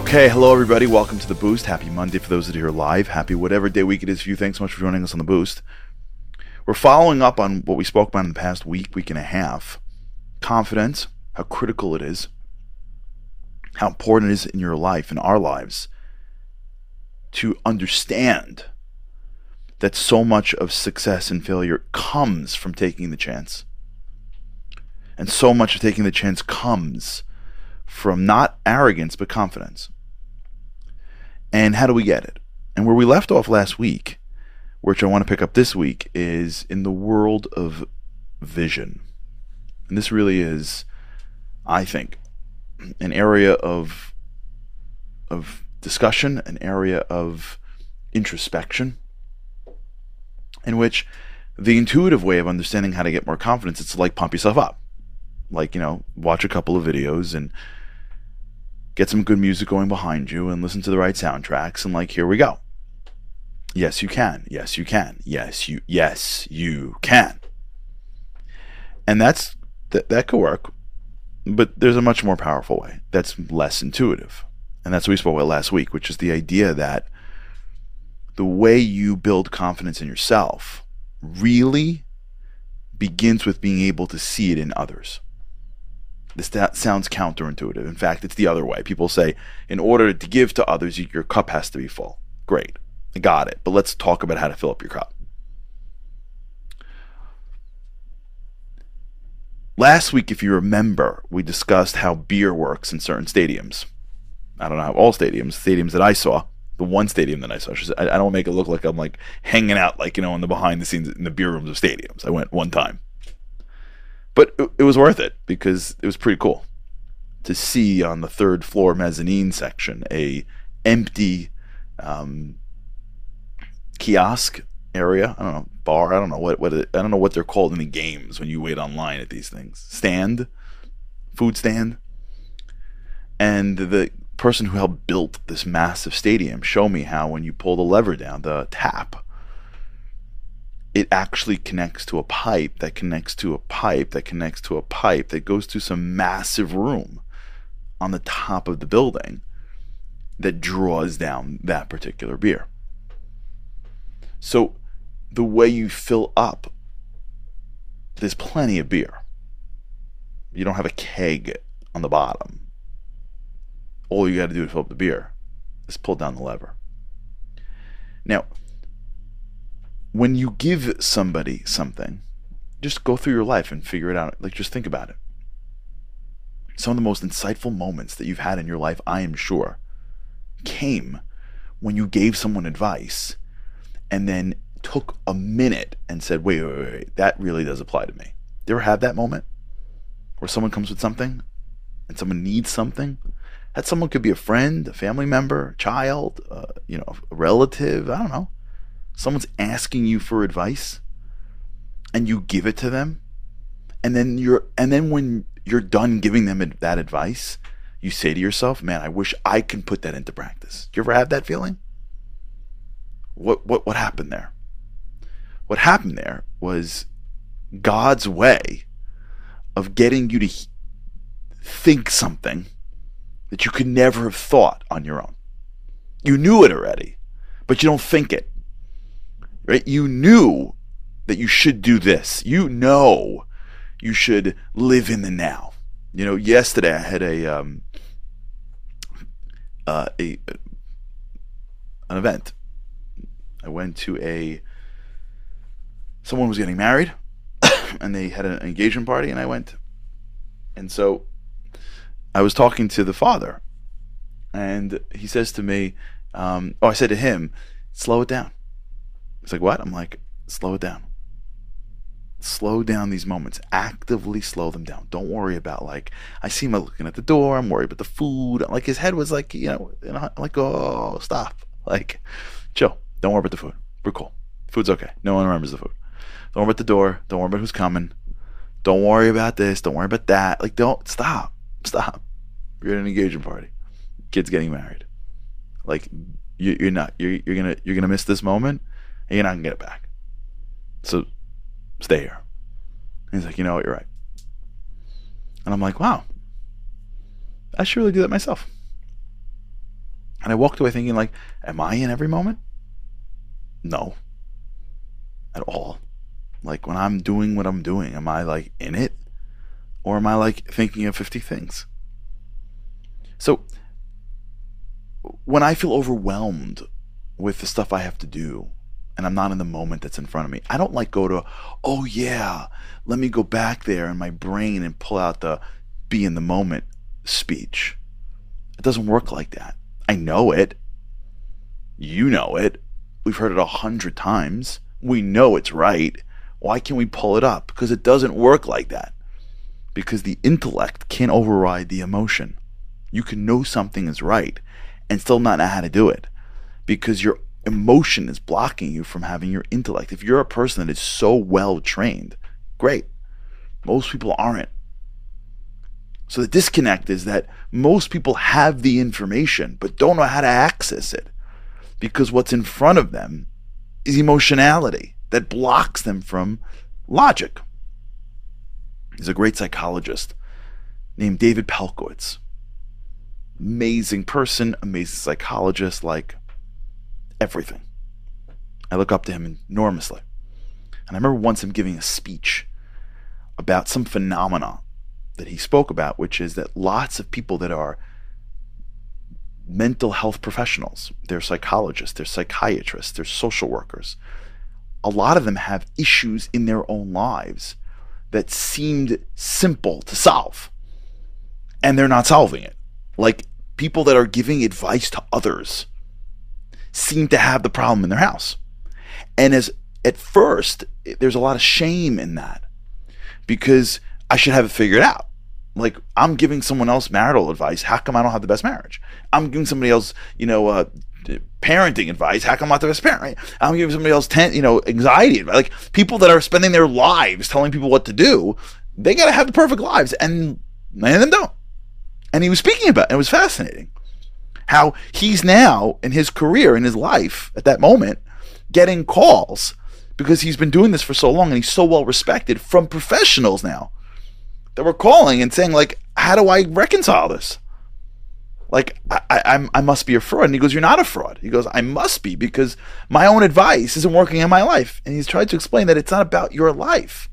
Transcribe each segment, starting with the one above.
Okay, hello everybody. Welcome to the Boost. Happy Monday for those that are here live. Happy whatever day week it is for you. Thanks so much for joining us on the Boost. We're following up on what we spoke about in the past week, week and a half. Confidence, how critical it is, how important it is in your life, in our lives, to understand that so much of success and failure comes from taking the chance. And so much of taking the chance comes from not arrogance but confidence. And how do we get it? And where we left off last week, which I want to pick up this week, is in the world of vision. And this really is, I think, an area of of discussion, an area of introspection, in which the intuitive way of understanding how to get more confidence, it's like pump yourself up. Like, you know, watch a couple of videos and get some good music going behind you and listen to the right soundtracks and like here we go. Yes, you can. Yes, you can. Yes, you yes, you can. And that's that that could work. But there's a much more powerful way that's less intuitive. And that's what we spoke about last week, which is the idea that the way you build confidence in yourself really begins with being able to see it in others. This sounds counterintuitive. In fact, it's the other way. People say, in order to give to others, your cup has to be full. Great. I got it. But let's talk about how to fill up your cup. Last week, if you remember, we discussed how beer works in certain stadiums. I don't know how all stadiums, stadiums that I saw, the one stadium that I saw, I, I don't make it look like I'm like hanging out, like, you know, in the behind the scenes in the beer rooms of stadiums. I went one time. But it, it was worth it because it was pretty cool to see on the third floor mezzanine section a empty um, kiosk area. I don't know bar. I don't know what what it, I don't know what they're called in the games when you wait online at these things. Stand, food stand, and the person who helped build this massive stadium show me how when you pull the lever down, the tap, it actually connects to a pipe that connects to a pipe that connects to a pipe that goes to some massive room on the top of the building that draws down that particular beer. So the way you fill up, there's plenty of beer. You don't have a keg on the bottom. All you got to do to fill up the beer is pull down the lever. Now, when you give somebody something, just go through your life and figure it out. Like, just think about it. Some of the most insightful moments that you've had in your life, I am sure, came when you gave someone advice and then took a minute and said, wait, wait, wait, wait, that really does apply to me. You ever have that moment where someone comes with something and someone needs something? That someone could be a friend, a family member, a child, uh, you know, a relative, I don't know someone's asking you for advice and you give it to them and then you're and then when you're done giving them that advice you say to yourself man i wish i can put that into practice. You ever have that feeling? What what what happened there? What happened there was god's way of getting you to think something that you could never have thought on your own. You knew it already but you don't think it right? You knew that you should do this. You know you should live in the now. You know, yesterday I had a um uh, a an event. I went to a someone was getting married and they had an engagement party and I went. And so I was talking to the father and he says to me, um, oh, I said to him, slow it down. It's like, what? I'm like, slow it down. Slow down these moments. Actively slow them down. Don't worry about like I see him looking at the door. I'm worried about the food. Like his head was like, you know, like, oh, stop. like, chill. Don't worry about the food. We're cool. Food's okay. No one remembers the food. Don't worry about the door. Don't worry about who's coming. Don't worry about this. Don't worry about that. Like, don't stop. Stop. You're at an engagement party. Kid's getting married. Like, you, you're not. You're, you're gonna you're gonna miss this moment, and not gonna get it back. So, stay here. And he's like, you know what? You're right. And I'm like, wow. I should really do that myself. And I walked away thinking, like, am I in every moment? No. At all. Like when I'm doing what I'm doing, am I like in it? Or am I like thinking of 50 things? So when I feel overwhelmed with the stuff I have to do and I'm not in the moment that's in front of me, I don't like go to, oh yeah, let me go back there in my brain and pull out the be in the moment speech. It doesn't work like that. I know it. You know it. We've heard it a hundred times. We know it's right. Why can't we pull it up? Because it doesn't work like that. Because the intellect can't override the emotion. You can know something is right and still not know how to do it because your emotion is blocking you from having your intellect. If you're a person that is so well trained, great. Most people aren't. So the disconnect is that most people have the information but don't know how to access it because what's in front of them is emotionality that blocks them from logic. He's a great psychologist named David Pelcovitz. Amazing person, amazing psychologist, like everything. I look up to him enormously. And I remember once him giving a speech about some phenomena that he spoke about, which is that lots of people that are mental health professionals, they're psychologists, they're psychiatrists, they're social workers, a lot of them have issues in their own lives that seemed simple to solve. And they're not solving it. Like people that are giving advice to others seem to have the problem in their house. And as at first, there's a lot of shame in that because I should have it figured out. Like I'm giving someone else marital advice. How come I don't have the best marriage? I'm giving somebody else, you know, uh, parenting advice. How come I'm not the best parent? Right? I'm giving somebody else, ten, you know, anxiety advice. Like people that are spending their lives telling people what to do, they got to have the perfect lives, and many of them don't. And he was speaking about, it, and it was fascinating how he's now in his career, in his life, at that moment, getting calls because he's been doing this for so long and he's so well respected from professionals now that were calling and saying like, "How do I reconcile this?" Like I, I, I must be a fraud. And he goes, "You're not a fraud." He goes, "I must be because my own advice isn't working in my life." And he's tried to explain that it's not about your life.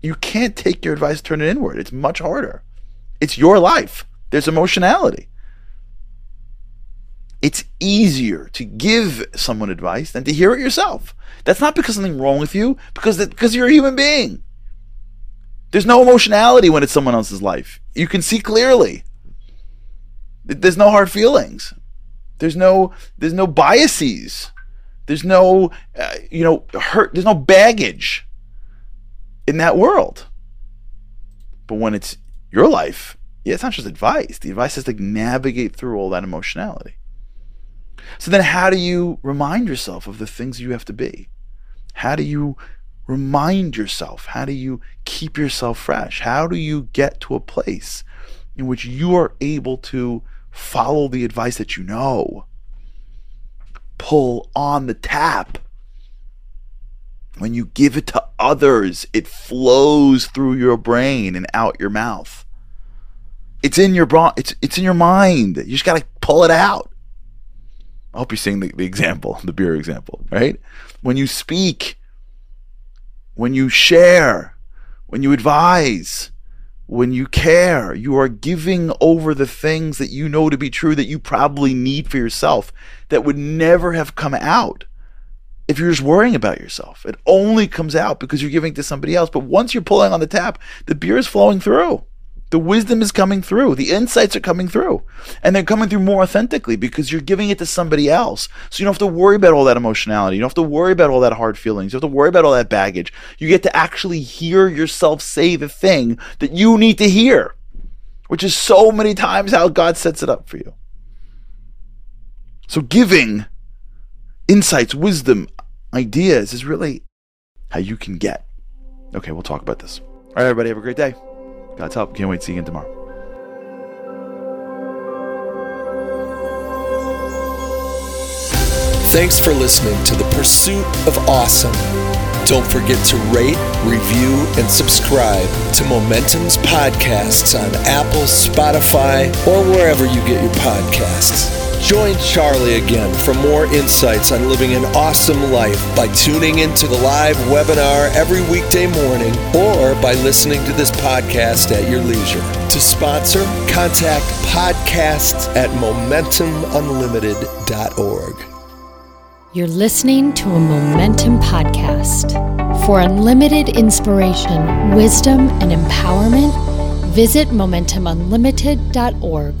You can't take your advice, turn it inward. It's much harder. It's your life. There's emotionality. It's easier to give someone advice than to hear it yourself. That's not because something wrong with you, because that, because you're a human being. There's no emotionality when it's someone else's life. You can see clearly. There's no hard feelings. There's no there's no biases. There's no uh, you know hurt. There's no baggage in that world. But when it's your life, yeah, it's not just advice. The advice is to navigate through all that emotionality. So then, how do you remind yourself of the things you have to be? How do you remind yourself? How do you keep yourself fresh? How do you get to a place in which you are able to follow the advice that you know? Pull on the tap. When you give it to others, it flows through your brain and out your mouth. It's in your bra- it's it's in your mind. You just gotta pull it out. I hope you're seeing the, the example, the beer example, right? When you speak, when you share, when you advise, when you care, you are giving over the things that you know to be true that you probably need for yourself that would never have come out if you're just worrying about yourself. It only comes out because you're giving to somebody else. But once you're pulling on the tap, the beer is flowing through. The wisdom is coming through. The insights are coming through. And they're coming through more authentically because you're giving it to somebody else. So you don't have to worry about all that emotionality. You don't have to worry about all that hard feelings. You have to worry about all that baggage. You get to actually hear yourself say the thing that you need to hear, which is so many times how God sets it up for you. So giving insights, wisdom, ideas is really how you can get. Okay, we'll talk about this. All right, everybody, have a great day. God's help. Can't wait to see you again tomorrow. Thanks for listening to The Pursuit of Awesome. Don't forget to rate, review, and subscribe to Momentum's podcasts on Apple, Spotify, or wherever you get your podcasts. Join Charlie again for more insights on living an awesome life by tuning into the live webinar every weekday morning or by listening to this podcast at your leisure. To sponsor, contact podcasts at momentumunlimited.org. You're listening to a Momentum podcast. For unlimited inspiration, wisdom, and empowerment, visit MomentumUnlimited.org.